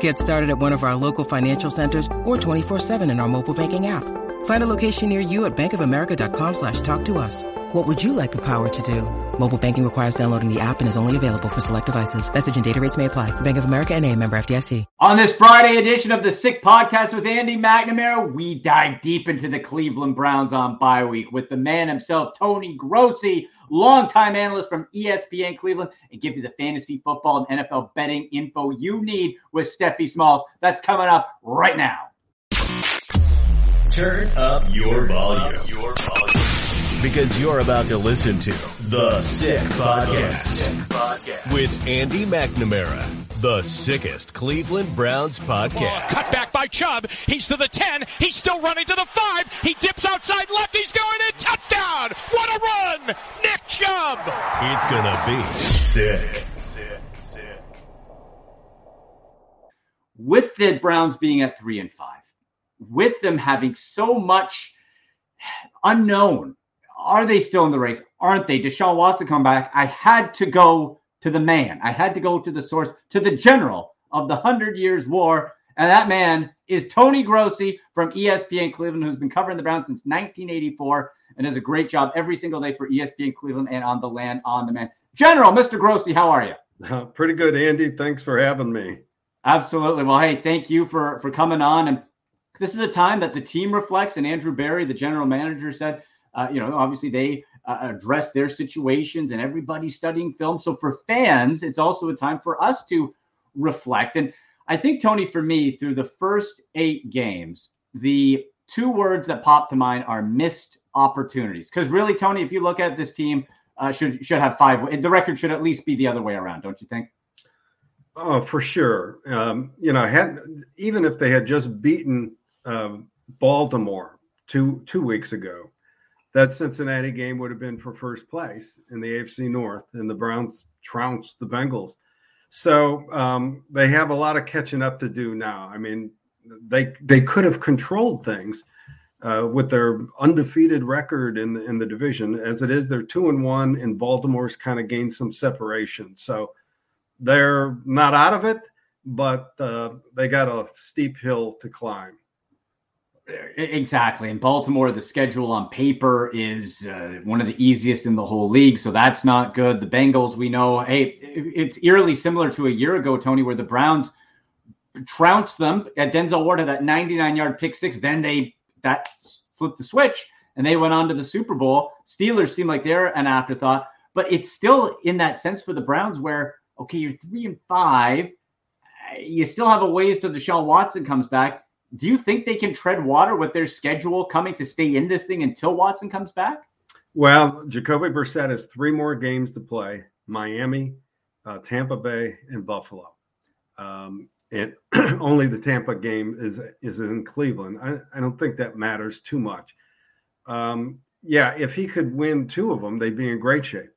Get started at one of our local financial centers or 24-7 in our mobile banking app. Find a location near you at bankofamerica.com slash talk to us. What would you like the power to do? Mobile banking requires downloading the app and is only available for select devices. Message and data rates may apply. Bank of America and a member FDIC. On this Friday edition of the Sick Podcast with Andy McNamara, we dive deep into the Cleveland Browns on bye week with the man himself, Tony Grossi, longtime analyst from ESPN Cleveland, and give you the fantasy football and NFL betting info you need with Stephie Smalls. That's coming up right now. Turn up your volume. Your volume. Because you're about to listen to The Sick Podcast with Andy McNamara, the sickest Cleveland Browns podcast. Cut back by Chubb. He's to the 10. He's still running to the 5. He dips outside left. He's going in. Touchdown. What a run. Nick Chubb. It's going to be sick. Sick, sick. With the Browns being at 3 and 5, with them having so much unknown. Are they still in the race? Aren't they? Deshaun Watson come back. I had to go to the man. I had to go to the source, to the general of the Hundred Years' War. And that man is Tony Grossi from ESPN Cleveland, who's been covering the Browns since 1984 and does a great job every single day for ESPN Cleveland and on the land, on the man. General, Mr. Grossi, how are you? Uh, pretty good, Andy. Thanks for having me. Absolutely. Well, hey, thank you for for coming on. And this is a time that the team reflects. And Andrew Berry, the general manager, said, uh, you know, obviously they uh, address their situations and everybody's studying film. So for fans, it's also a time for us to reflect. And I think, Tony, for me, through the first eight games, the two words that pop to mind are missed opportunities. Because really, Tony, if you look at this team, uh, should should have five. The record should at least be the other way around, don't you think? Oh, for sure. Um, you know, had even if they had just beaten um, Baltimore two two weeks ago, that Cincinnati game would have been for first place in the AFC North, and the Browns trounced the Bengals. So um, they have a lot of catching up to do now. I mean, they they could have controlled things uh, with their undefeated record in the in the division. As it is, they're two and one, and Baltimore's kind of gained some separation. So they're not out of it, but uh, they got a steep hill to climb. Exactly. In Baltimore, the schedule on paper is uh, one of the easiest in the whole league. So that's not good. The Bengals, we know, hey, it's eerily similar to a year ago, Tony, where the Browns trounced them at Denzel Ward had that 99 yard pick six. Then they that flipped the switch and they went on to the Super Bowl. Steelers seem like they're an afterthought, but it's still in that sense for the Browns where, okay, you're three and five. You still have a ways till Deshaun Watson comes back do you think they can tread water with their schedule coming to stay in this thing until Watson comes back? Well, Jacoby Brissett has three more games to play: Miami, uh, Tampa Bay, and Buffalo. Um, and only the Tampa game is is in Cleveland. I, I don't think that matters too much. Um, yeah, if he could win two of them, they'd be in great shape.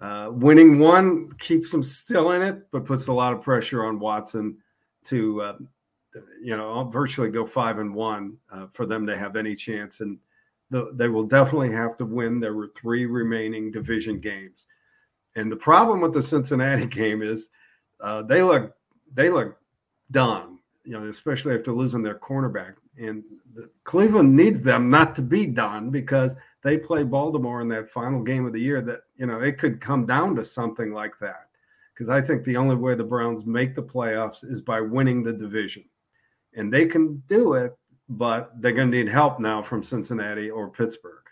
Uh, winning one keeps them still in it, but puts a lot of pressure on Watson to uh, you know, I'll virtually go five and one uh, for them to have any chance. And the, they will definitely have to win. Were three remaining division games. And the problem with the Cincinnati game is uh, they look they look done, you know, especially after losing their cornerback. And the, Cleveland needs them not to be done because they play Baltimore in that final game of the year. That you know it could come down to something like that. Because I think the only way the Browns make the playoffs is by winning the division and they can do it, but they're going to need help now from Cincinnati or Pittsburgh.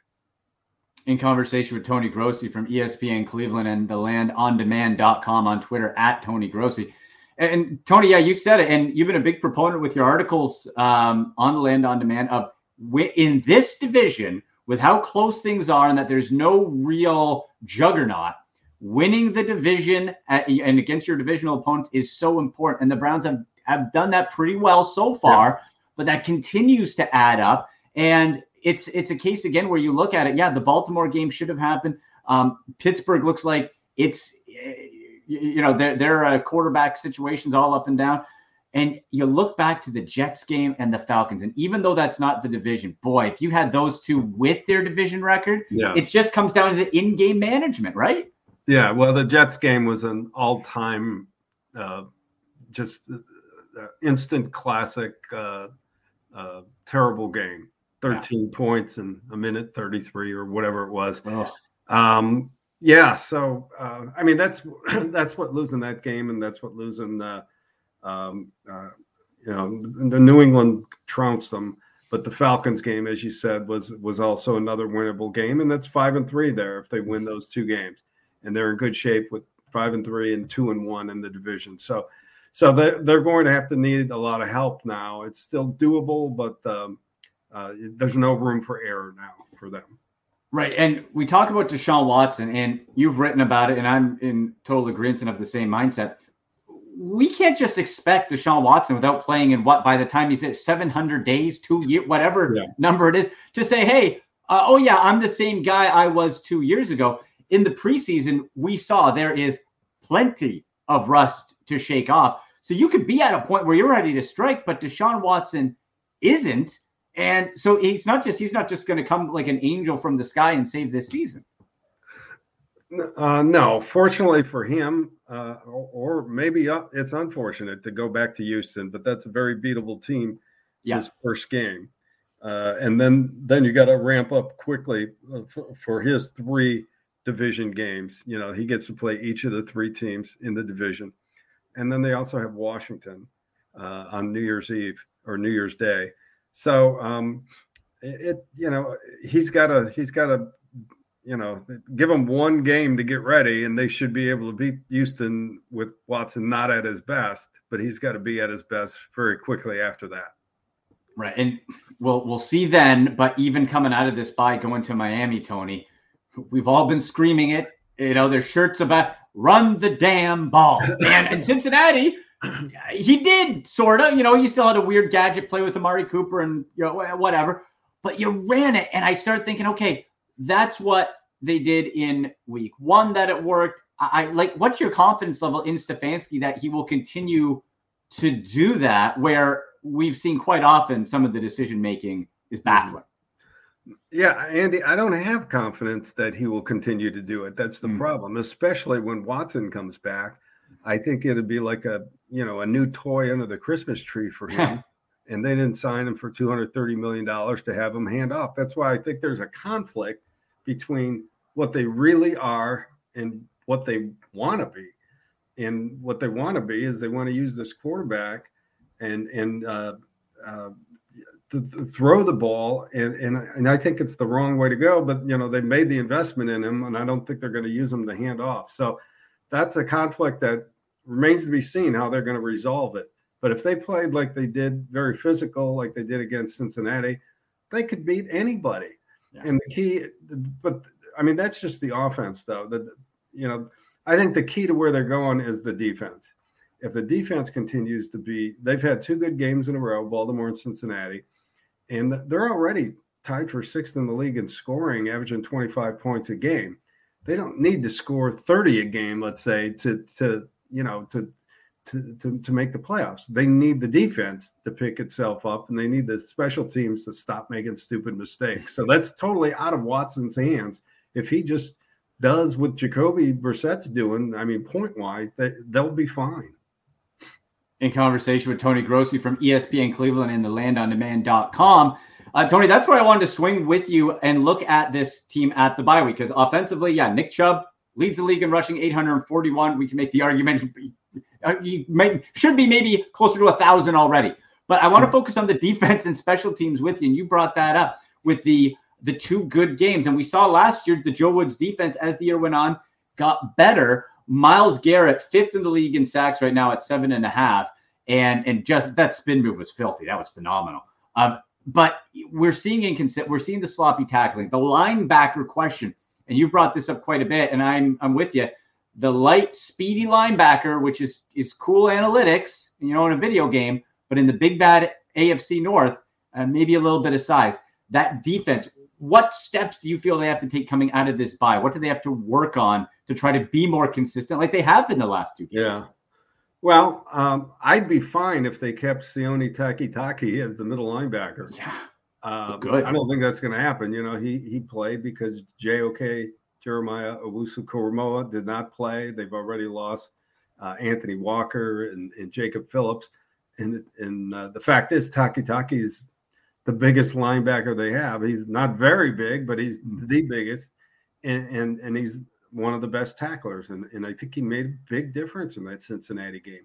In conversation with Tony Grossi from ESPN Cleveland and the landondemand.com on Twitter at Tony Grossi. And Tony, yeah, you said it, and you've been a big proponent with your articles um, on the land on demand of in this division with how close things are, and that there's no real juggernaut. Winning the division at, and against your divisional opponents is so important, and the Browns have have done that pretty well so far. Yeah. But that continues to add up, and it's it's a case again where you look at it. Yeah, the Baltimore game should have happened. Um, Pittsburgh looks like it's you know their their uh, quarterback situations all up and down. And you look back to the Jets game and the Falcons, and even though that's not the division, boy, if you had those two with their division record, yeah. it just comes down to the in-game management, right? Yeah, well, the Jets game was an all-time, uh, just instant classic, uh, uh terrible game. 13 yeah. points in a minute 33 or whatever it was. Oh. Um, yeah, so uh, I mean that's that's what losing that game, and that's what losing the, um, uh, you know, the New England trounced them. But the Falcons game, as you said, was was also another winnable game, and that's five and three there if they win those two games, and they're in good shape with five and three and two and one in the division. So, so they're, they're going to have to need a lot of help now. It's still doable, but um, uh, there's no room for error now for them. Right. And we talk about Deshaun Watson, and you've written about it, and I'm in total agreement and of the same mindset. We can't just expect Deshaun Watson without playing in what by the time he's at 700 days, two years, whatever yeah. number it is, to say, hey, uh, oh, yeah, I'm the same guy I was two years ago. In the preseason, we saw there is plenty of rust to shake off. So you could be at a point where you're ready to strike, but Deshaun Watson isn't. And so he's not just he's not just going to come like an angel from the sky and save this season. Uh, no, fortunately for him, uh, or, or, maybe uh, it's unfortunate to go back to Houston, but that's a very beatable team. Yeah. His first game, uh, and then then you got to ramp up quickly uh, for, for his three division games. You know, he gets to play each of the three teams in the division, and then they also have Washington uh, on New Year's Eve or New Year's Day. So um, it, you know he's got to he's got a you know give them one game to get ready and they should be able to beat Houston with Watson not at his best, but he's got to be at his best very quickly after that. Right, and we'll we'll see then. But even coming out of this by going to Miami, Tony, we've all been screaming it. You know, their shirts about run the damn ball, and in Cincinnati he did sort of, you know, he still had a weird gadget play with Amari Cooper and you know whatever, but you ran it, and I started thinking, okay, that's what they did in week one that it worked. I, I like. What's your confidence level in Stefanski that he will continue to do that? Where we've seen quite often some of the decision making is baffling. Yeah, Andy, I don't have confidence that he will continue to do it. That's the mm-hmm. problem, especially when Watson comes back. I think it'd be like a you know a new toy under the Christmas tree for him. and they didn't sign him for two hundred thirty million dollars to have him hand off. That's why I think there's a conflict between what they really are and what they want to be. And what they want to be is they want to use this quarterback and and uh, uh, th- th- throw the ball. And, and and I think it's the wrong way to go. But you know they made the investment in him, and I don't think they're going to use him to hand off. So that's a conflict that remains to be seen how they're going to resolve it. But if they played like they did, very physical, like they did against Cincinnati, they could beat anybody. Yeah. And the key, but I mean, that's just the offense, though. That you know, I think the key to where they're going is the defense. If the defense continues to be, they've had two good games in a row, Baltimore and Cincinnati, and they're already tied for sixth in the league in scoring, averaging 25 points a game. They don't need to score 30 a game, let's say, to to you know, to to, to, to make the playoffs. They need the defense to pick itself up, and they need the special teams to stop making stupid mistakes. So that's totally out of Watson's hands. If he just does what Jacoby Brissett's doing, I mean, point wise, they, they'll be fine. In conversation with Tony Grossi from ESPN Cleveland and the landondemand.com. Uh, Tony, that's where I wanted to swing with you and look at this team at the bye week because offensively, yeah, Nick Chubb leads the league in rushing 841. We can make the argument uh, he may, should be maybe closer to a thousand already. But I want to focus on the defense and special teams with you, and you brought that up with the the two good games, and we saw last year the Joe Woods defense as the year went on got better. Myles Garrett, fifth in the league in sacks right now at seven and a half, and and just that spin move was filthy. That was phenomenal. Um, but we're seeing inconsistent. We're seeing the sloppy tackling, the linebacker question, and you brought this up quite a bit, and I'm I'm with you. The light, speedy linebacker, which is is cool analytics, you know, in a video game, but in the big bad AFC North, uh, maybe a little bit of size. That defense. What steps do you feel they have to take coming out of this bye? What do they have to work on to try to be more consistent, like they have been the last two games? Yeah. Well, um, I'd be fine if they kept Sione Takitaki as the middle linebacker. Yeah. Uh, good. I don't think that's going to happen. You know, he he played because JOK Jeremiah Owusu Koramoah did not play. They've already lost uh, Anthony Walker and, and, Jacob Phillips. And and uh, the fact is, Takitaki is the biggest linebacker they have. He's not very big, but he's mm-hmm. the biggest, and and, and he's one of the best tacklers, and, and I think he made a big difference in that Cincinnati game.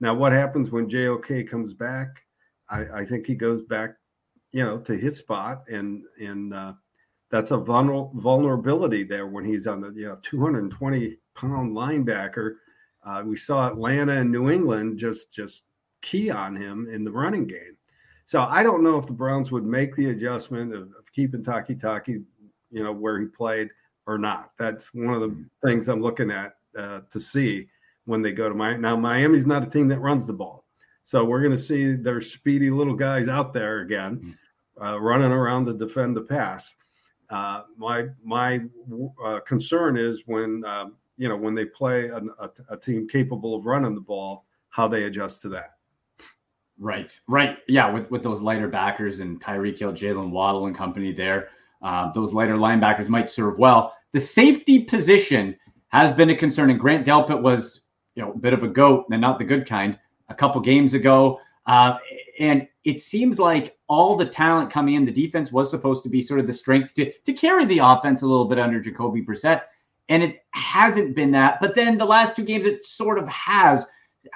Now, what happens when JOK comes back? I, I think he goes back, you know, to his spot, and and uh, that's a vulner- vulnerability there when he's on the you know 220 pound linebacker. Uh, we saw Atlanta and New England just just key on him in the running game. So I don't know if the Browns would make the adjustment of, of keeping Takitaki, you know, where he played or not. That's one of the mm-hmm. things I'm looking at uh, to see when they go to Miami. Now, Miami's not a team that runs the ball. So we're going to see their speedy little guys out there again, mm-hmm. uh, running around to defend the pass. Uh, my my uh, concern is when um, you know when they play a, a, a, team capable of running the ball, how they adjust to that. Right, right, yeah. With with those lighter backers and Tyreek Hill, Jalen Waddle, and company there, uh, those lighter linebackers might serve well. The safety position has been a concern, and Grant Delpit was, you know, a bit of a goat, and not the good kind, a couple games ago. Uh, and it seems like all the talent coming in, the defense was supposed to be sort of the strength to, to carry the offense a little bit under Jacoby Brissett. And it hasn't been that. But then the last two games, it sort of has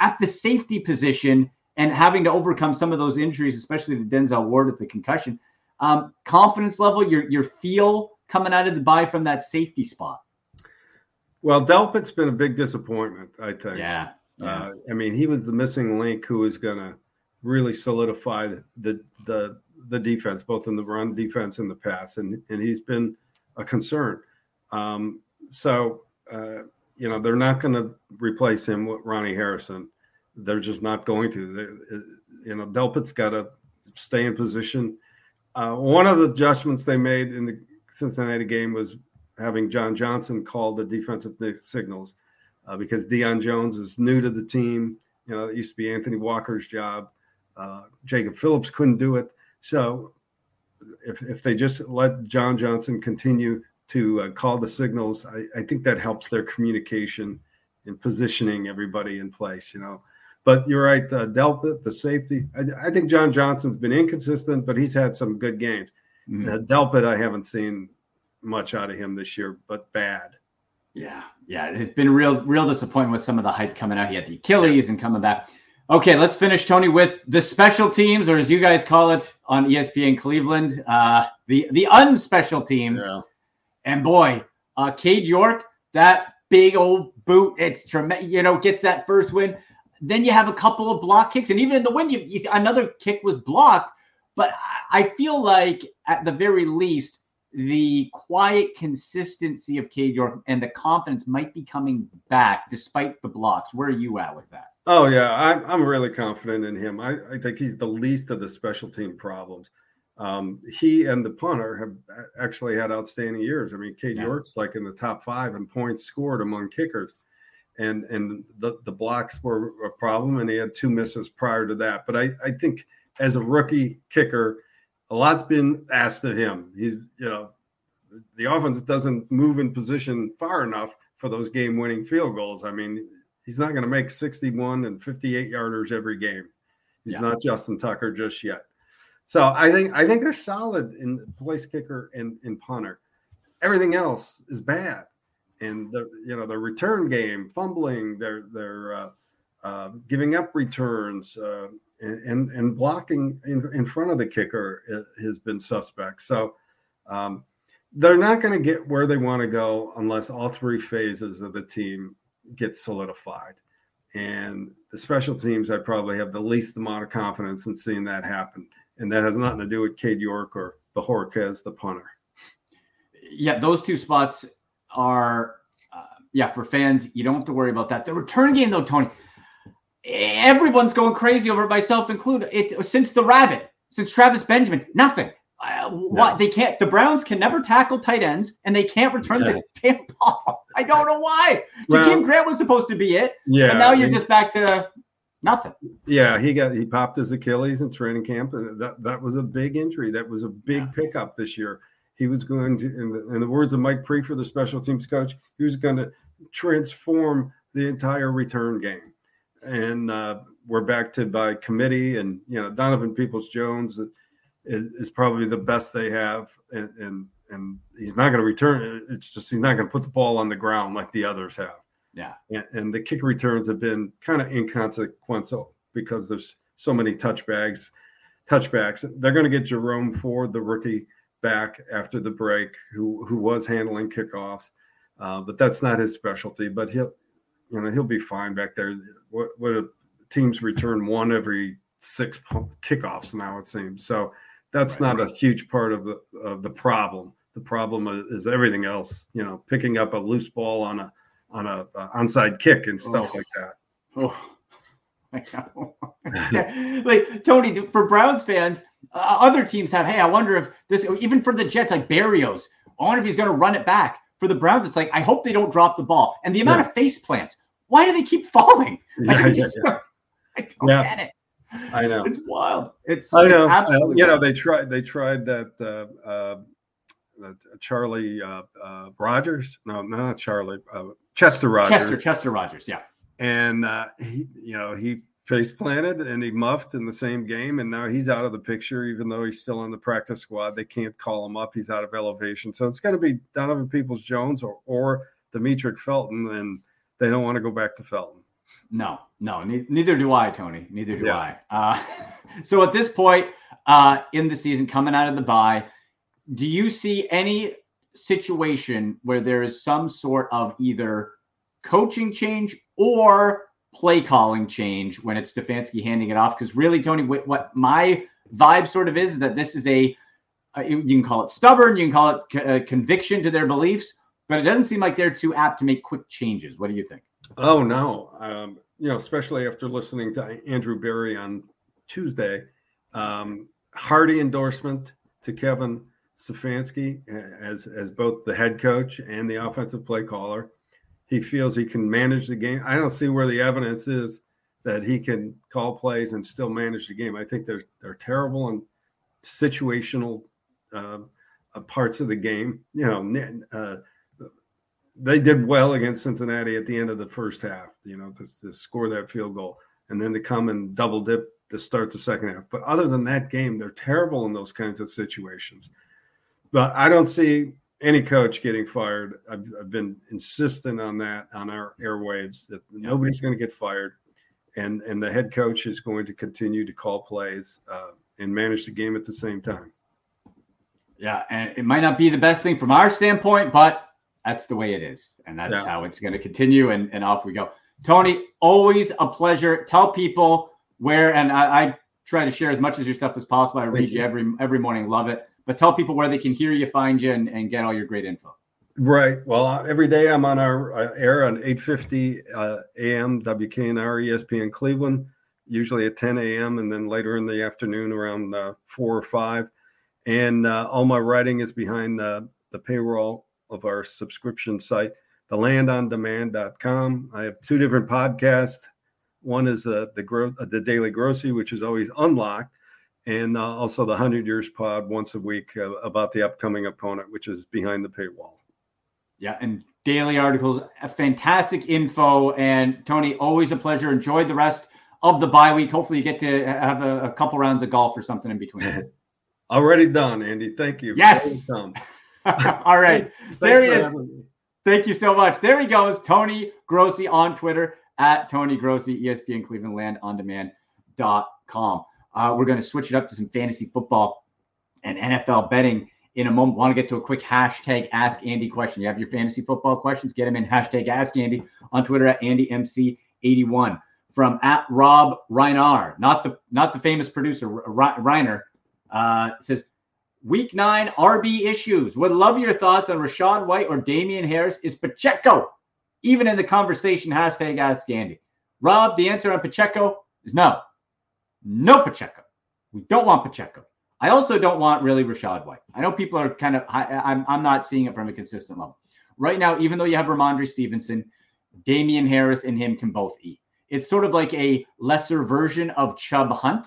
at the safety position and having to overcome some of those injuries, especially the Denzel Ward with the concussion. Um, confidence level, your your feel coming out of the bye from that safety spot. Well, Delpit's been a big disappointment, I think. Yeah. yeah. Uh, I mean, he was the missing link who was going to really solidify the, the the defense, both in the run defense and the pass, and and he's been a concern. Um, so uh, you know they're not going to replace him with Ronnie Harrison. They're just not going to. They're, you know, Delpit's got to stay in position uh, one of the adjustments they made in the Cincinnati game was having John Johnson call the defensive signals uh, because Deion Jones is new to the team. You know, it used to be Anthony Walker's job. Uh, Jacob Phillips couldn't do it. So if, if they just let John Johnson continue to uh, call the signals, I, I, think that helps their communication and positioning everybody in place. You know, but you're right, uh, Delpit, the safety. I, I, think John Johnson's been inconsistent, but he's had some good games. Uh, Delpit, I haven't seen much out of him this year, but bad. Yeah, yeah, it's been real, real disappointment with some of the hype coming out. He had the Achilles yeah. and coming back. Okay, let's finish, Tony, with the special teams, or as you guys call it on ESPN Cleveland, uh, the the unspecial teams. Yeah. And boy, uh, Cade York, that big old boot, it's tremendous. You know, gets that first win. Then you have a couple of block kicks, and even in the win, you, you, another kick was blocked. But I feel like at the very least, the quiet consistency of Cade York and the confidence might be coming back despite the blocks. Where are you at with that? Oh yeah, I'm I'm really confident in him. I, I think he's the least of the special team problems. Um, he and the punter have actually had outstanding years. I mean, Cade yeah. York's like in the top five in points scored among kickers and and the, the blocks were a problem, and he had two misses prior to that. But I, I think as a rookie kicker, a lot's been asked of him. He's you know the offense doesn't move in position far enough for those game-winning field goals. I mean, he's not going to make 61 and 58 yarders every game. He's yeah. not Justin Tucker just yet. So I think I think they're solid in place kicker and in punter. Everything else is bad and the you know the return game, fumbling, they're they're uh, uh, giving up returns, uh, and and blocking in, in front of the kicker has been suspect. So um, they're not going to get where they want to go unless all three phases of the team get solidified. And the special teams, I probably have the least amount of confidence in seeing that happen. And that has nothing to do with Cade York or Bojorquez, the punter. Yeah, those two spots are, uh, yeah, for fans, you don't have to worry about that. The return game, though, Tony, everyone's going crazy over it, myself included. It since the rabbit, since Travis Benjamin, nothing. Uh, what they can't, the Browns can never tackle tight ends, and they can't return yeah. the damn ball. I don't know why. Well, Jakeem Grant was supposed to be it, yeah. And now you're just back to nothing. Yeah, he got he popped his Achilles in training camp, and that that was a big injury. That was a big yeah. pickup this year. He was going to, in the, in the words of Mike Priefer, the special teams coach, he was going to transform the entire return game and uh, we're back to by committee. And you know, Donovan Peoples Jones is, is, probably the best they have, and and, and he's not going to return. It's just he's not going to put the ball on the ground like the others have. Yeah, and, and the kick returns have been kind of inconsequential because there's so many touchbacks. Touchbacks. They're going to get Jerome Ford, the rookie, back after the break, who who was handling kickoffs. Uh, but that's not his specialty. But he'll you know he'll be fine back there. What what teams return one every six kickoffs now it seems. So that's right, not right. a huge part of the of the problem. The problem is everything else. You know, picking up a loose ball on a on a, a onside kick and stuff oh. like that. Oh. like Tony, for Browns fans, uh, other teams have. Hey, I wonder if this, even for the Jets, like Berrios, I wonder if he's going to run it back for the Browns, it's like I hope they don't drop the ball. And the amount yeah. of face plants, why do they keep falling? Like, yeah, I, just, yeah, I don't get it. I know it's wild. It's I know. It's uh, you know they tried they tried that uh, uh, Charlie uh, uh, Rogers. No, not Charlie. Uh, Chester Rogers. Chester Chester Rogers. Yeah. And he, you know, he face planted and he muffed in the same game and now he's out of the picture even though he's still on the practice squad. They can't call him up. He's out of elevation. So it's going to be donovan peoples jones or, or demetric felton and they don't want to go back to felton. No no ne- neither do i tony. Neither do yeah. i. Uh, so at this point uh, in the season coming out of the bye do you see any situation where there is some sort of either coaching change or play calling change when it's Stefanski handing it off. Because really, Tony, what my vibe sort of is, is that this is a, you can call it stubborn, you can call it a conviction to their beliefs, but it doesn't seem like they're too apt to make quick changes. What do you think? Oh no, um, you know, especially after listening to Andrew Berry on Tuesday, um, hearty endorsement to Kevin Stefanski as as both the head coach and the offensive play caller he feels he can manage the game. I don't see where the evidence is that he can call plays and still manage the game. I think they're they're terrible and situational uh, uh, parts of the game. You know, uh, they did well against Cincinnati at the end of the first half. You know, to, to score that field goal and then to come and double dip to start the second half. But other than that game, they're terrible in those kinds of situations. But I don't see any coach getting fired. I've, I've, been insistent on that on our airwaves that nobody's going to get fired, and and the head coach is going to continue to call plays uh, and manage the game at the same time. Yeah, and it might not be the best thing from our standpoint, but that's the way it is, and that's yeah. how it's going to continue. And and off we go. Tony, always a pleasure. Tell people where, and I, I try to share as much of your stuff as possible. I read you. you every every morning. Love it but tell people where they can hear you, find you, and, and get all your great info. Right. Well, every day I'm on our uh, air on 8:50 uh, a.m. WKNR ESPN Cleveland, usually at 10 a.m. and then later in the afternoon around uh, four or five. And uh, all my writing is behind the, the paywall of our subscription site, thelandondemand.com. I have two different podcasts. One is uh, the gro- uh, the Daily Grossi, which is always unlocked, and uh, also the 100 Years Pod once a week uh, about the upcoming opponent, which is behind the paywall. Yeah, and daily articles, fantastic info. And Tony, always a pleasure. Enjoy the rest of the bye week. Hopefully, you get to have a, a couple rounds of golf or something in between. Already done, Andy. Thank you. Yes. All right. Thanks. There Thanks he is. Thank you so much. There he goes, Tony Grossi on Twitter at Tony Grossi, ESPN Cleveland Land on Demand.com. Uh, we're going to switch it up to some fantasy football and NFL betting in a moment. Want to get to a quick hashtag Ask Andy question. You have your fantasy football questions, get them in hashtag Ask Andy on Twitter at AndyMC81 from at Rob Reinar, not the not the famous producer Reiner, uh, says Week nine RB issues. Would love your thoughts on Rachaad White or Damien Harris. Is Pacheco even in the conversation? Hashtag Ask Andy. Rob, the answer on Pacheco is no. No Pacheco. We don't want Pacheco. I also don't want really Rachaad White. I know people are kind of, I, am I'm, I'm not seeing it from a consistent level. Right now, even though you have Rhamondre Stevenson, Damien Harris and him can both eat. It's sort of like a lesser version of Chubb Hunt.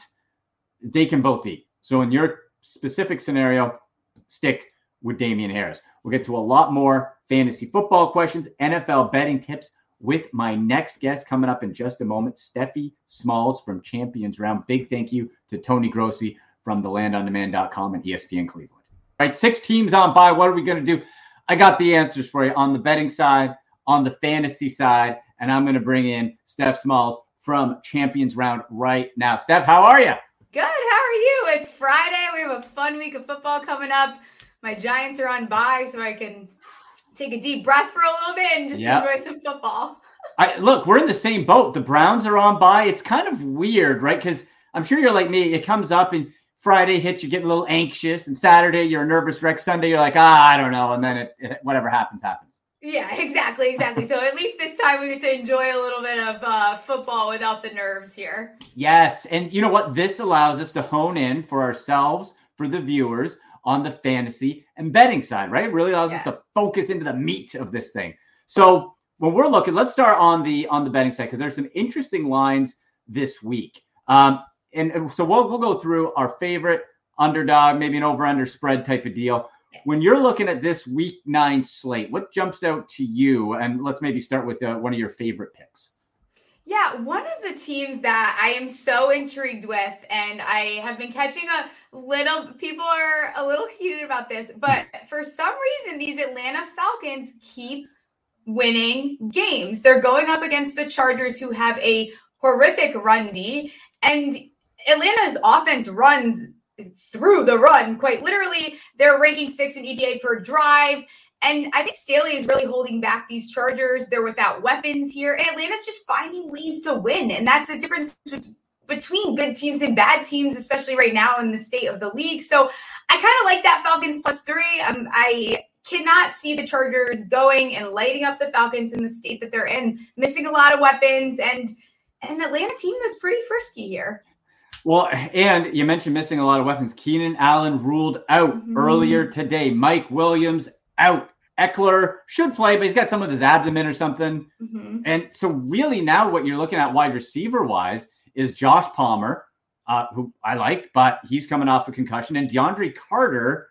They can both eat. So in your specific scenario, stick with Damien Harris. We'll get to a lot more fantasy football questions, NFL betting tips with my next guest coming up in just a moment, Stephie Smalls from Champions Round. Big thank you to Tony Grossi from thelandondemand.com and ESPN Cleveland. All right, six teams on by. What are we going to do? I got the answers for you on the betting side, on the fantasy side, and I'm going to bring in Steph Smalls from Champions Round right now. Steph, how are you? Good. How are you? It's Friday. We have a fun week of football coming up. My Giants are on bye, so I can take a deep breath for a little bit and just yep. enjoy some football. I look, we're in the same boat. The Browns are on by. It's kind of weird, right? Because I'm sure you're like me. It comes up and Friday hits, you're getting a little anxious, and Saturday you're a nervous wreck. Sunday you're like, ah, I don't know, and then it, it, whatever happens happens. Yeah, exactly, exactly. so at least this time we get to enjoy a little bit of uh, football without the nerves here. Yes, and you know what? This allows us to hone in for ourselves, for the viewers, on the fantasy and betting side, right? It really allows yeah. us to focus into the meat of this thing. So when we're looking, let's start on the on the betting side because there's some interesting lines this week. Um, and, and so we'll we'll go through our favorite underdog, maybe an over under spread type of deal. When you're looking at this week nine slate, what jumps out to you? And let's maybe start with uh, one of your favorite picks. Yeah, one of the teams that I am so intrigued with, and I have been catching a little, people are a little heated about this, but for some reason, these Atlanta Falcons keep winning games. They're going up against the Chargers, who have a horrific run D, and Atlanta's offense runs through the run quite literally. They're ranking six in EPA per drive. And I think Staley is really holding back these Chargers. They're without weapons here. And Atlanta's just finding ways to win. And that's the difference between good teams and bad teams, especially right now in the state of the league. So I kind of like that Falcons plus three. Um, I cannot see the Chargers going and lighting up the Falcons in the state that they're in, missing a lot of weapons and, and an Atlanta team that's pretty frisky here. Well, and you mentioned missing a lot of weapons. Keenan Allen ruled out mm-hmm. earlier today. Mike Williams out. Ekeler should play, but he's got some of his abdomen or something. Mm-hmm. And so, really, now what you're looking at wide receiver wise is Josh Palmer, uh, who I like, but he's coming off a concussion, and DeAndre Carter.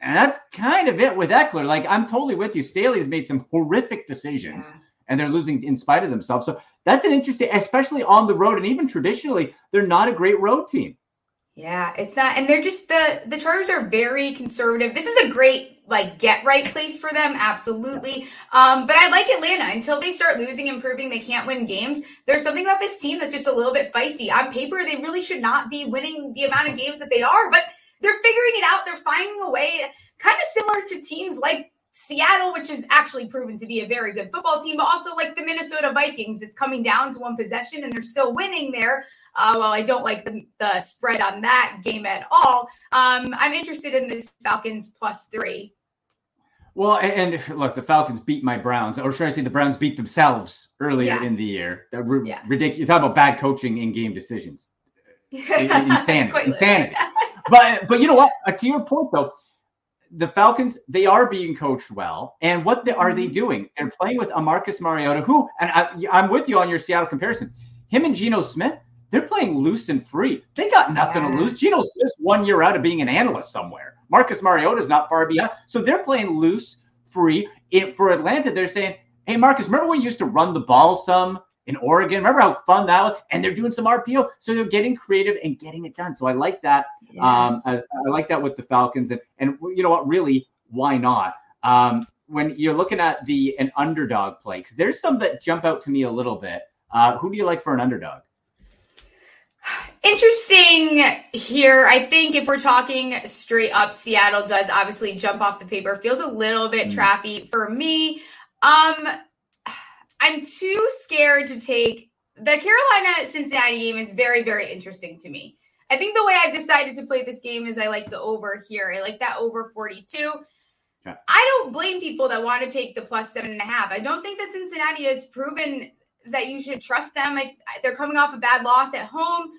And that's kind of it with Ekeler. Like, I'm totally with you. Staley's made some horrific decisions, yeah. and they're losing in spite of themselves. So, that's an interesting, especially on the road, and even traditionally, they're not a great road team. Yeah, it's not, and they're just the the Chargers are very conservative. This is a great like get right place for them, absolutely. Um, but I like Atlanta until they start losing and proving they can't win games. There's something about this team that's just a little bit feisty. On paper, they really should not be winning the amount of games that they are, but they're figuring it out. They're finding a way, kind of similar to teams like Seattle, which is actually proven to be a very good football team, but also like the Minnesota Vikings. It's coming down to one possession and they're still winning there. Uh, well, I don't like the, the spread on that game at all. Um, I'm interested in this Falcons plus three. Well, and, and, look, the Falcons beat my Browns, or should I say the Browns beat themselves earlier yes. in the year. Re- yeah. Ridiculous. You talk about bad coaching in game decisions. insanity. insanity. but but you know what? Uh, to your point though, the Falcons, they are being coached well. And what they, are they mm-hmm. doing? They're playing with a Marcus Mariota, who, and I, am with you on your Seattle comparison. Him and Geno Smith, they're playing loose and free. They got nothing yeah. to lose. Geno Smith's one year out of being an analyst somewhere. Marcus Mariota is not far behind. So they're playing loose, free. It, for Atlanta, they're saying, hey, Marcus, remember when you used to run the ball some? in Oregon. Remember how fun that was? And they're doing some RPO, so they're getting creative and getting it done. So I like that. Yeah. Um, I, I, like that with the Falcons, and and you know what? Really, why not? Um, when you're looking at the an underdog play, because there's some that jump out to me a little bit. Uh, who do you like for an underdog? Interesting here. I think if we're talking straight up, Seattle does obviously jump off the paper. Feels a little bit mm. trappy for me. Um, I'm too scared to take the Carolina Cincinnati game is very, very interesting to me. I think the way I've decided to play this game is I like the over here. I like that over 42. Yeah. I don't blame people that want to take the plus seven and a half. I don't think that Cincinnati has proven that you should trust them. I, they're coming off a bad loss at home.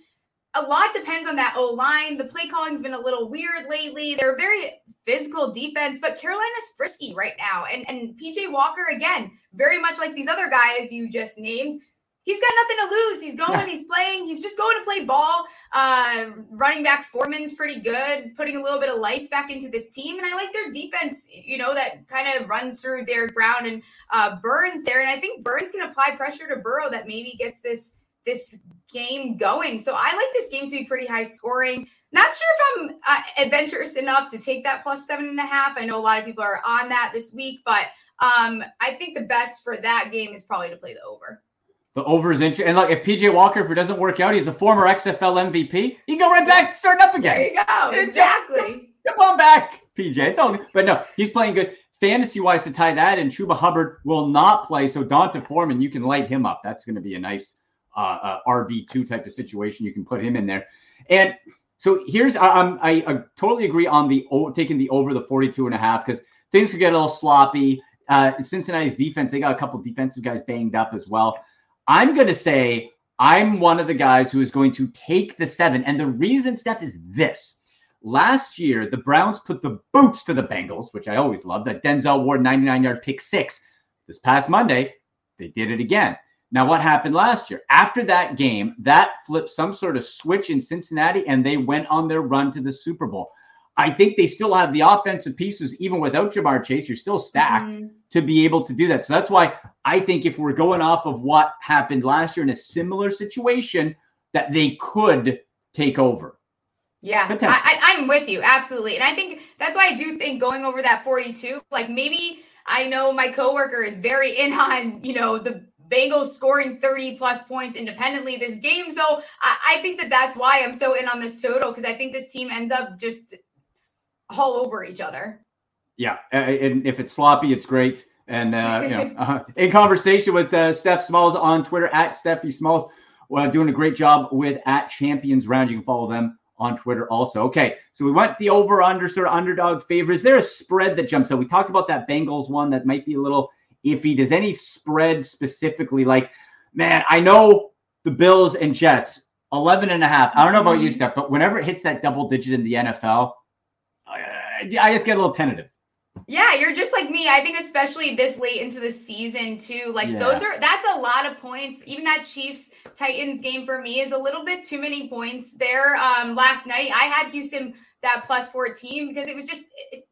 A lot depends on that O line. The play calling's been a little weird lately. They're a very physical defense, but Carolina's frisky right now. And and PJ Walker again, very much like these other guys you just named, he's got nothing to lose. He's going, yeah. he's playing, he's just going to play ball. Uh, running back Foreman's pretty good, putting a little bit of life back into this team. And I like their defense, you know, that kind of runs through Derrick Brown and uh, Burns there. And I think Burns can apply pressure to Burrow that maybe gets this this game going. So I like this game to be pretty high scoring. Not sure if I'm uh, adventurous enough to take that plus seven and a half. I know a lot of people are on that this week, but um, I think the best for that game is probably to play the over. The over is interesting. And look, if PJ Walker, if it doesn't work out, he's a former XFL MVP. He can go right back, starting up again. There you go. Exactly. Come on back, PJ. It's all good. But no, he's playing good. Fantasy wise, to tie that, and Chuba Hubbard will not play. So D'Onta Foreman, you can light him up. That's going to be a nice uh, uh, RB2 type of situation. You can put him in there. And so here's, I, I, I totally agree on the taking the over the 42 and a half because things could get a little sloppy. Uh, Cincinnati's defense, they got a couple defensive guys banged up as well. I'm going to say I'm one of the guys who is going to take the seven. And the reason, Steph, is this. Last year, the Browns put the boots to the Bengals, which I always love. That Denzel Ward 99 yard pick six. This past Monday, they did it again. Now, what happened last year? After that game, that flipped some sort of switch in Cincinnati and they went on their run to the Super Bowl. I think they still have the offensive pieces, even without Ja'Marr Chase. You're still stacked mm-hmm. to be able to do that. So that's why I think if we're going off of what happened last year in a similar situation, that they could take over. Yeah, I, am with you absolutely, and I think that's why I do think going over that 42, like maybe I know my coworker is very in on you know the Bengals scoring 30 plus points independently this game, so I, I think that that's why I'm so in on this total because I think this team ends up just all over each other. Yeah, and if it's sloppy, it's great. And uh, you know, uh, in conversation with uh, Steph Smalls on Twitter at Stephie Smalls, well, doing a great job with at Champions Round. You can follow them on Twitter also. Okay, so we went the over under sort of underdog favor. Is there a spread that jumps out? We talked about that Bengals one that might be a little iffy. Does any spread specifically like, man, I know the Bills and Jets 11 and a half. I don't know about you, mm-hmm. Steph, but whenever it hits that double digit in the NFL, I, I just get a little tentative. Yeah, you're just like me. I think especially this late into the season too. Like yeah. those are that's a lot of points. Even that Chiefs Titans game for me is a little bit too many points there. Um last night I had Houston that plus 14 because it was just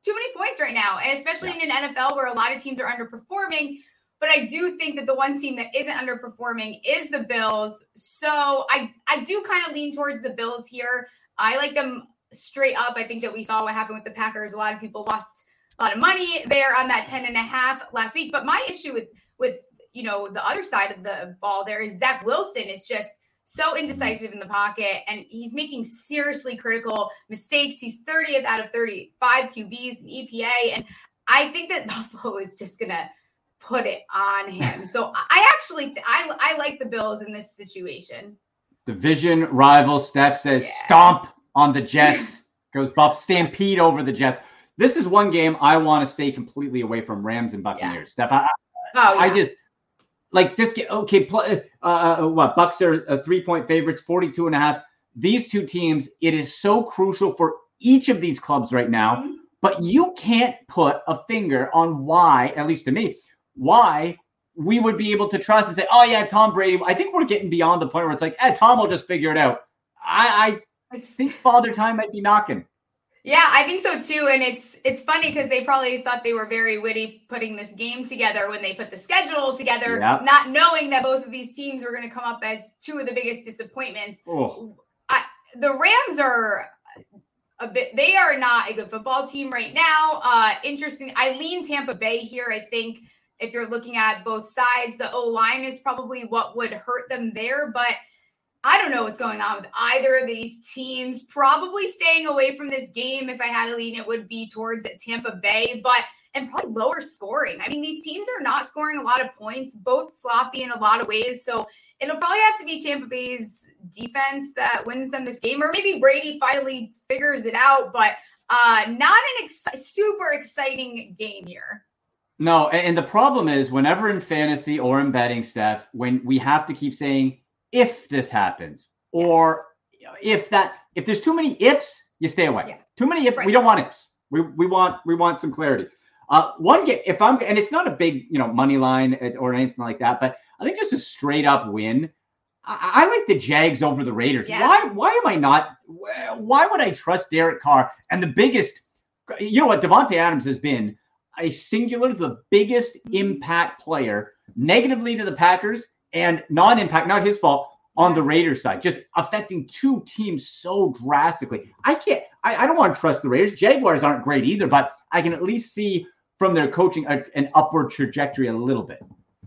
too many points right now. And especially yeah. in an NFL where a lot of teams are underperforming. But I do think that the one team that isn't underperforming is the Bills. So I I do kind of lean towards the Bills here. I like them straight up. I think that we saw what happened with the Packers. A lot of people lost a lot of money there on that 10 and a half last week. But my issue with with you know the other side of the ball there is Zach Wilson is just so indecisive in the pocket and he's making seriously critical mistakes. He's 30th out of 35 QBs in EPA. And I think that Buffalo is just gonna put it on him. So I actually I I like the Bills in this situation. The division rival Steph says yeah. stomp on the Jets. Goes Buff stampede over the Jets. This is one game I want to stay completely away from Rams and Buccaneers. Yeah. Steph, I, oh, yeah. I just like this game. Okay, uh, uh, uh, what Bucks are uh, three point favorites, 42 and a half. These two teams, it is so crucial for each of these clubs right now. Mm-hmm. But you can't put a finger on why, at least to me, why we would be able to trust and say, oh yeah, Tom Brady. I think we're getting beyond the point where it's like, eh, Tom will just figure it out. I, I, I think Father Time might be knocking. Yeah, I think so too. And it's it's funny because they probably thought they were very witty putting this game together when they put the schedule together, yep. not knowing that both of these teams were going to come up as two of the biggest disappointments. Oh. I, the Rams are a bit they are not a good football team right now. Uh interesting. I lean Tampa Bay here. I think if you're looking at both sides, the O line is probably what would hurt them there, but I don't know what's going on with either of these teams. Probably staying away from this game. If I had to lean, it would be towards Tampa Bay, but and probably lower scoring. I mean, these teams are not scoring a lot of points, both sloppy in a lot of ways. So it'll probably have to be Tampa Bay's defense that wins them this game, or maybe Brady finally figures it out. But uh, not an ex- super exciting game here. No, and the problem is whenever in fantasy or in betting, Steph, when we have to keep saying if this happens or if that if there's too many ifs, you stay away. Yeah. Too many ifs, right. we don't want ifs. We we want we want some clarity. Uh, one game if I'm and it's not a big you know money line or anything like that, but I think just a straight up win. I, I like the Jags over the Raiders. Yeah. Why why am I not? Why would I trust Derek Carr? And the biggest, you know what, Davante Adams has been a singular, the biggest impact player negatively to the Packers and non-impact, not his fault, on the Raiders side, just affecting two teams so drastically. I can't, I, I don't want to trust the Raiders. Jaguars aren't great either, but I can at least see from their coaching a, an upward trajectory a little bit.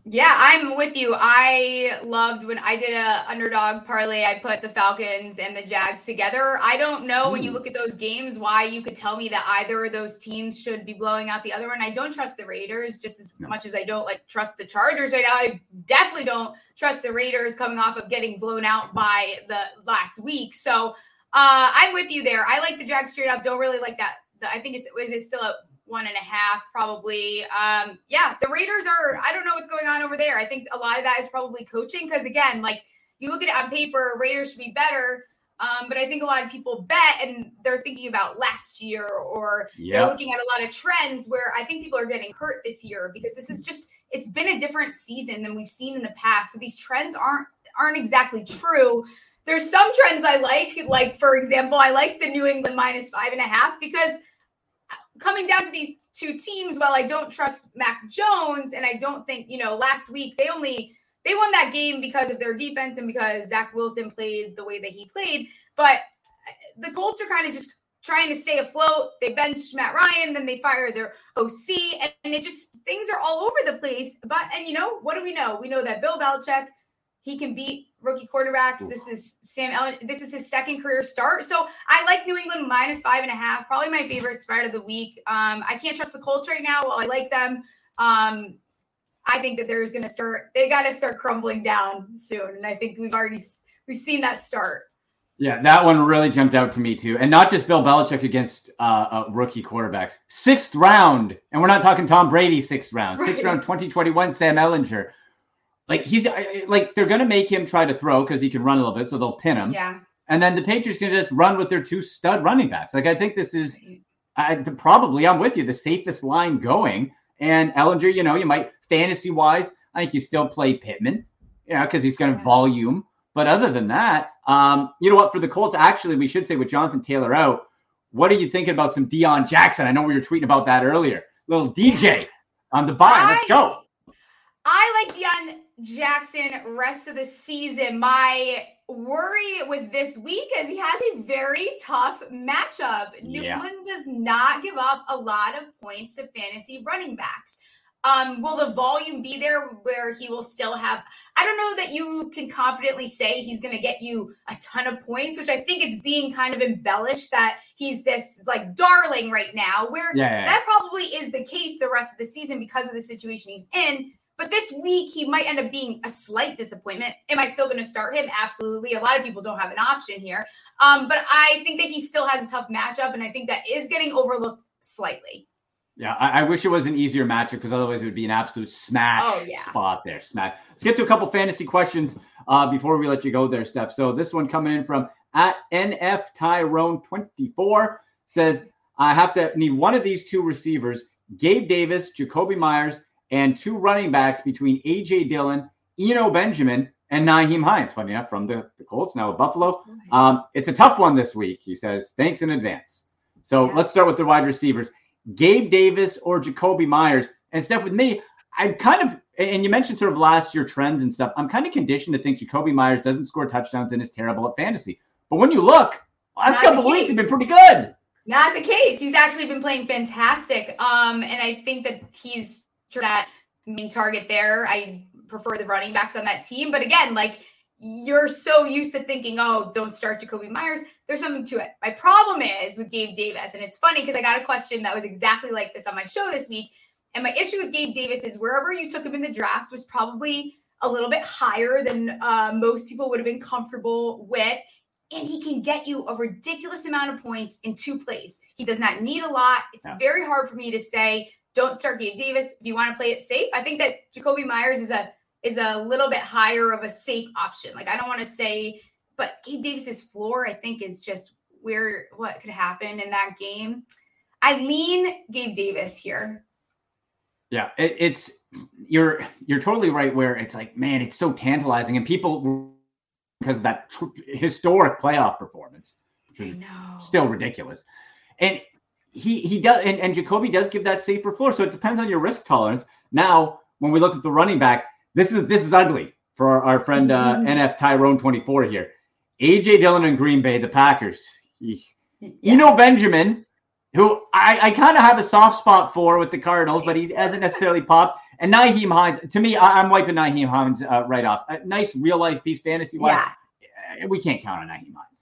Yeah, I'm with you. I loved when I did a underdog parlay. I put the Falcons and the Jags together. I don't know when you look at those games why you could tell me that either of those teams should be blowing out the other one. I don't trust the Raiders just as no. much as I don't like trust the Chargers right now. I definitely don't trust the Raiders coming off of getting blown out by the last week. So uh, I'm with you there. I like the Jags straight up. Don't really like that. I think it's is it still a one and a half, probably. Um, yeah, the Raiders are, I don't know what's going on over there. I think a lot of that is probably coaching because, again, like you look at it on paper, Raiders should be better. Um, but I think a lot of people bet and they're thinking about last year or yep. they're looking at a lot of trends where I think people are getting hurt this year because this is just, it's been a different season than we've seen in the past. So these trends aren't, aren't exactly true. There's some trends I like, like for example, I like the New England minus five and a half because coming down to these two teams, while I don't trust Mac Jones, and I don't think, you know, last week they only they won that game because of their defense and because Zach Wilson played the way that he played. But uh, the Colts are kind of just trying to stay afloat. They benched Matt Ryan, then they fire their OC, and it just things are all over the place. But and you know, what do we know? We know that Bill Belichick he can beat rookie quarterbacks. This is Sam Ehlinger. This is his second career start. So I like New England minus five and a half. Probably my favorite spread of the week. Um, I can't trust the Colts right now. While I like them, um, I think that there's going to start. They got to start crumbling down soon, and I think we've already we've seen that start. Yeah, that one really jumped out to me too, and not just Bill Belichick against uh, uh, rookie quarterbacks. Sixth round, and we're not talking Tom Brady. Sixth round, right. sixth round, 2021. Sam Ehlinger like he's like they're gonna make him try to throw because he can run a little bit, so they'll pin him. Yeah. And then the Patriots can just run with their two stud running backs. Like I think this is I, probably I'm with you the safest line going. And Ehlinger, you know, you might fantasy wise, I think you still play Pittman, yeah, because he's going to yeah. volume. But other than that, um, you know what? For the Colts, actually, we should say with Jonathan Taylor out, what are you thinking about some Deon Jackson? I know we were tweeting about that earlier. Little DJ on the bye. Let's go. I like Deon Jackson rest of the season. My worry with this week is he has a very tough matchup. New yeah. England does not give up a lot of points to fantasy running backs. Um, will the volume be there where he will still have? I don't know that you can confidently say he's going to get you a ton of points, which I think it's being kind of embellished that he's this like darling right now, where yeah, yeah. that probably is the case the rest of the season because of the situation he's in. But this week, he might end up being a slight disappointment. Am I still going to start him? Absolutely. A lot of people don't have an option here. Um, but I think that he still has a tough matchup, and I think that is getting overlooked slightly. Yeah, I, I wish it was an easier matchup because otherwise it would be an absolute smash oh, yeah. spot there. Smash. Let's get to a couple fantasy questions uh, before we let you go there, Steph. So this one coming in from at NF Tyrone 24 says, I have to need one of these two receivers, Gabe Davis, Jakobi Meyers, and two running backs between A.J. Dillon, Eno Benjamin, and Nyheim Hines. Funny enough, from the, the Colts, now with Buffalo. Um, it's a tough one this week, he says. Thanks in advance. So yeah. let's start with the wide receivers Gabe Davis or Jakobi Meyers. And Steph, with me, I'm kind of, and you mentioned sort of last year trends and stuff. I'm kind of conditioned to think Jakobi Meyers doesn't score touchdowns and is terrible at fantasy. But when you look, last Not couple weeks have been pretty good. Not the case. He's actually been playing fantastic. Um, and I think that he's that main target there. I prefer the running backs on that team. But again, like you're so used to thinking, oh, don't start Jakobi Meyers. There's something to it. My problem is with Gabe Davis, and it's funny because I got a question that was exactly like this on my show this week. And my issue with Gabe Davis is wherever you took him in the draft was probably a little bit higher than uh, most people would have been comfortable with. And he can get you a ridiculous amount of points in two plays. He does not need a lot. It's yeah. very hard for me to say, don't start Gabe Davis if you want to play it safe. I think that Jakobi Meyers is a is a little bit higher of a safe option. Like I don't want to say, but Gabe Davis's floor, I think, is just where what could happen in that game. I lean Gabe Davis here. Yeah, it, it's you're you're totally right. Where it's like, man, it's so tantalizing, and people because of that tr- historic playoff performance, still ridiculous, and he he does, and, and Jakobi does give that safer floor. So it depends on your risk tolerance. Now, when we look at the running back, this is this is ugly for our, our friend uh, mm-hmm. NF Tyrone 24 here. AJ Dillon and Green Bay, the Packers. Yeah. Eno Benjamin, who I, I kind of have a soft spot for with the Cardinals, but he hasn't necessarily popped. And Nyheim Hines, to me, I, am wiping Nyheim Hines uh, right off. A nice real life piece, fantasy wise. Yeah. We can't count on Nyheim Hines.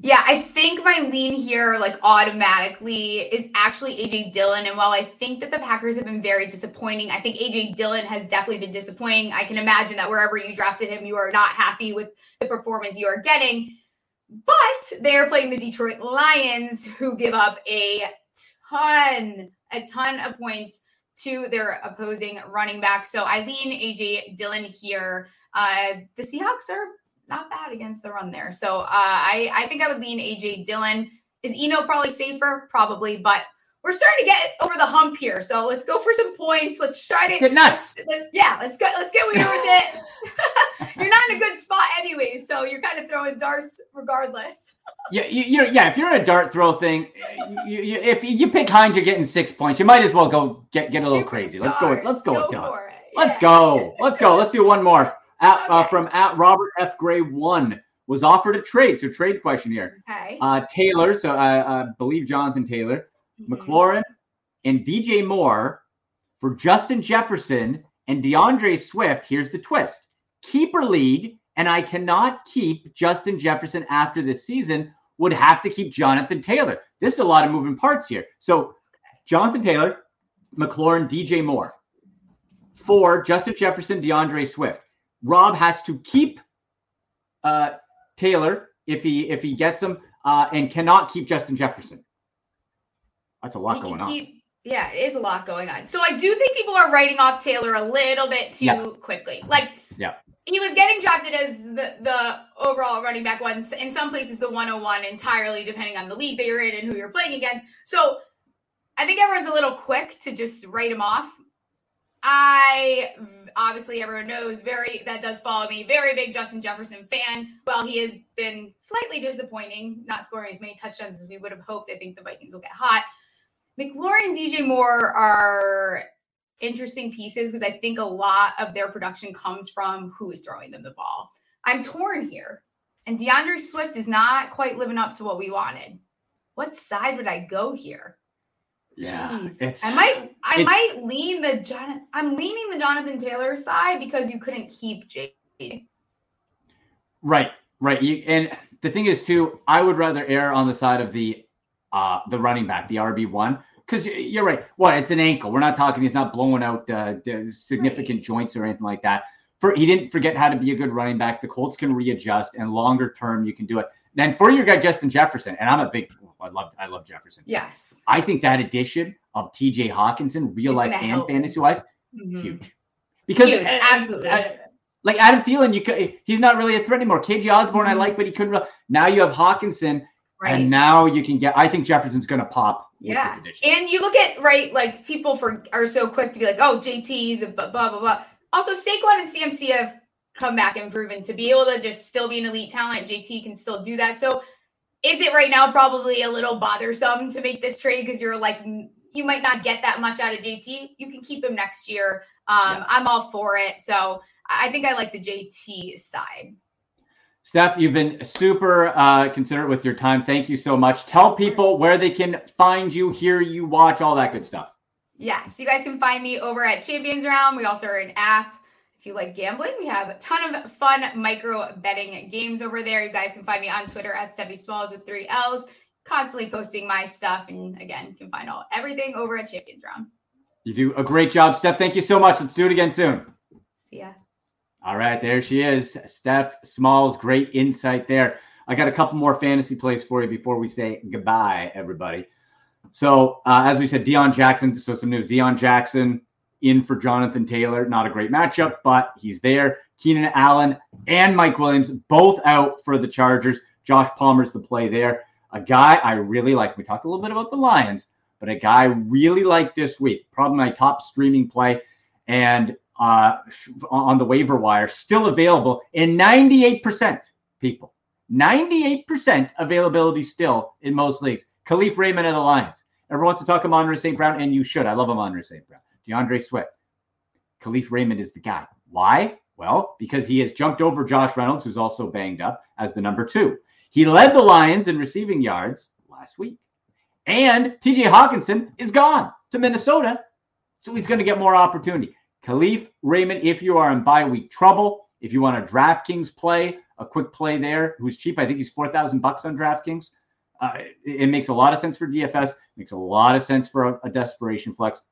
Yeah, I think my lean here, like automatically, is actually AJ Dillon. And while I think that the Packers have been very disappointing, I think AJ Dillon has definitely been disappointing. I can imagine that wherever you drafted him, you are not happy with the performance you are getting. But they are playing the Detroit Lions, who give up a ton, a ton of points to their opposing running back. So I lean AJ Dillon here. Uh, the Seahawks are not bad against the run there. So uh, I, I think I would lean AJ Dillon. Is Eno probably safer? Probably, but we're starting to get over the hump here. So let's go for some points. Let's try to get nuts. Let's, let, yeah, let's go. Let's get weird with it. you're not in a good spot anyways, so you're kind of throwing darts regardless. yeah, you, you yeah. If you're in a dart throw thing, you, you, if you pick Hines, you're getting six points. You might as well go get get a little crazy. Let's go. With, let's go, go with. Let's yeah. go. Let's go. Let's do one more. At, uh, okay. uh, from at Robert F. Gray one was offered a trade. So trade question here. Okay. Uh, Taylor. So I, I believe Jonathan Taylor, mm-hmm. McLaurin, and DJ Moore for Justin Jefferson and D'Andre Swift. Here's the twist: keeper league, and I cannot keep Justin Jefferson after this season. Would have to keep Jonathan Taylor. This is a lot of moving parts here. So Jonathan Taylor, McLaurin, DJ Moore. For Justin Jefferson, D'Andre Swift. Rob has to keep uh, Taylor if he if he gets him, uh, and cannot keep Justin Jefferson. That's a lot going on. yeah, it is a lot going on. So I do think people are writing off Taylor a little bit too yeah. quickly. Like, yeah, he was getting drafted as the, the overall running back one. In some places, the 101 entirely, depending on the league that you're in and who you're playing against. So I think everyone's a little quick to just write him off. I obviously everyone knows very that does follow me. Very big Justin Jefferson fan. Well, he has been slightly disappointing, not scoring as many touchdowns as we would have hoped. I think the Vikings will get hot. McLaurin and DJ Moore are interesting pieces because I think a lot of their production comes from who is throwing them the ball. I'm torn here. And D'Andre Swift is not quite living up to what we wanted. What side would I go here? Yeah, I might I might lean the Jonathan. I'm leaning the Jonathan Taylor side because you couldn't keep J. Right, right. You and the thing is too, I would rather err on the side of the uh the running back, the RB one, because you're right. What? It's an ankle. We're not talking. He's not blowing out uh, significant right. joints or anything like that. For he didn't forget how to be a good running back. The Colts can readjust, and longer term, you can do it. Then for your guy Justin Jefferson, and I'm a big I love I love Jefferson. Yes. I think that addition of TJ Hockenson, real life and fantasy wise, mm-hmm. huge. Because huge. absolutely. I, like Adam Thielen, you could he's not really a threat anymore. KJ Osborn, mm-hmm. I like, but he couldn't. Now you have Hockenson, right. and now you can get. I think Jefferson's going to pop. Yeah, and you look at right, like people for are so quick to be like, oh, JT's blah blah. blah. Also, Saquon and CMC have come back and proven to be able to just still be an elite talent. JT can still do that. So is it right now probably a little bothersome to make this trade because you're like you might not get that much out of JT? You can keep him next year. Um, yeah. I'm all for it. So I think I like the JT side. Steph, you've been super uh, considerate with your time. Thank you so much. Tell people where they can find you, hear you, watch, all that good stuff. Yes, you guys can find me over at Champions Round. We also are an app you like gambling, we have a ton of fun micro betting games over there. You guys can find me on Twitter at Stephie Smalls with three L's, constantly posting my stuff. And again, you can find all everything over at Champions Round. You do a great job, Steph. Thank you so much. Let's do it again soon. See ya. All right, there she is. Steph Smalls, great insight there. I got a couple more fantasy plays for you before we say goodbye, everybody. So, uh, as we said, Deon Jackson. So, some news Deon Jackson in for Jonathan Taylor. Not a great matchup, but he's there. Keenan Allen and Mike Williams both out for the Chargers. Josh Palmer's the play there. A guy I really like. We talked a little bit about the Lions, but a guy I really like this week. Probably my top streaming play and uh, on the waiver wire, still available in 98% people. 98% availability still in most leagues. Kalif Raymond of the Lions. Everyone wants to talk Amon St. Brown, and you should. I love Amon St. Brown. D'Andre Swift. Kalif Raymond is the guy. Why? Well, because he has jumped over Josh Reynolds, who's also banged up, as the number two. He led the Lions in receiving yards last week. And TJ Hockenson is gone to Minnesota. So he's going to get more opportunity. Kalif Raymond, if you are in bye week trouble, if you want a DraftKings play, a quick play there, who's cheap. I think he's 4,000 bucks on DraftKings. Uh, it, it, makes a lot of sense for DFS, makes a lot of sense for a, a desperation flex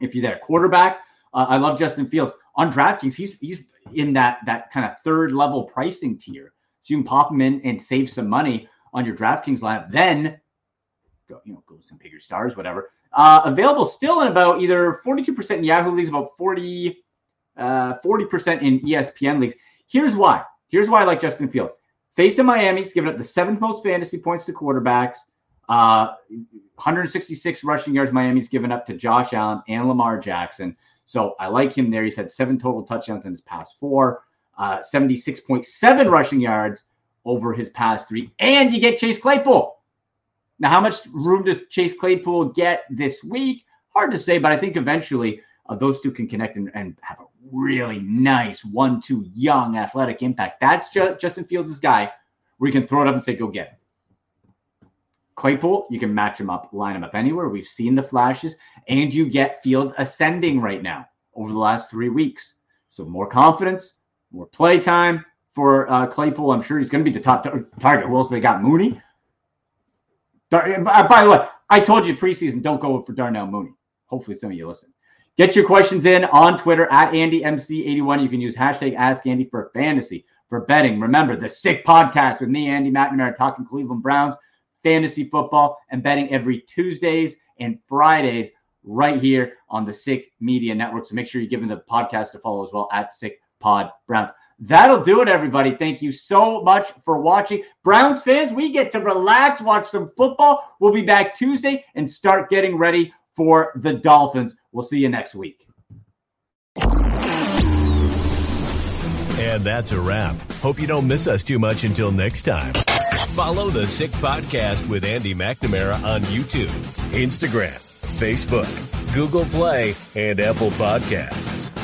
if you're there. quarterback. Uh, I love Justin Fields on DraftKings. He's he's in that that kind of third level pricing tier, so you can pop him in and save some money on your DraftKings lineup. Then go you know go some bigger stars, whatever. Uh, available still in about either 42% in Yahoo leagues, about 40 uh, 40% in ESPN leagues. Here's why. Here's why I like Justin Fields. Facing Miami, he's given up the seventh most fantasy points to quarterbacks. Uh, 166 rushing yards Miami's given up to Josh Allen and Lamar Jackson. So I like him there. He's had seven total touchdowns in his past four, uh, 76.7 rushing yards over his past three. And you get Chase Claypool. Now, how much room does Chase Claypool get this week? Hard to say, but I think eventually uh, those two can connect and, and, have a really nice one-two young athletic impact. That's just Justin Fields' guy where you can throw it up and say, "Go get him." Claypool, you can match him up, line him up anywhere. We've seen the flashes, and you get Fields ascending right now over the last three weeks. So more confidence, more play time for uh, Claypool. I'm sure he's going to be the top target. Who else they got? Mooney. Dar- by the way, I told you preseason don't go for Darnell Mooney. Hopefully, some of you listen. Get your questions in on Twitter at AndyMC81. You can use hashtag AskAndy for fantasy, for betting. Remember, the Sick Podcast with me, Andy McNamara, talking Cleveland Browns fantasy football and betting every Tuesdays and Fridays right here on the Sick Media Network. So make sure you're giving the podcast a follow as well at Sick Pod Browns. That'll do it, everybody. Thank you so much for watching. Browns fans, we get to relax, watch some football. We'll be back Tuesday and start getting ready for the Dolphins. We'll see you next week. And that's a wrap. Hope you don't miss us too much until next time. Follow the Sick Podcast with Andy McNamara on YouTube, Instagram, Facebook, Google Play, and Apple Podcasts.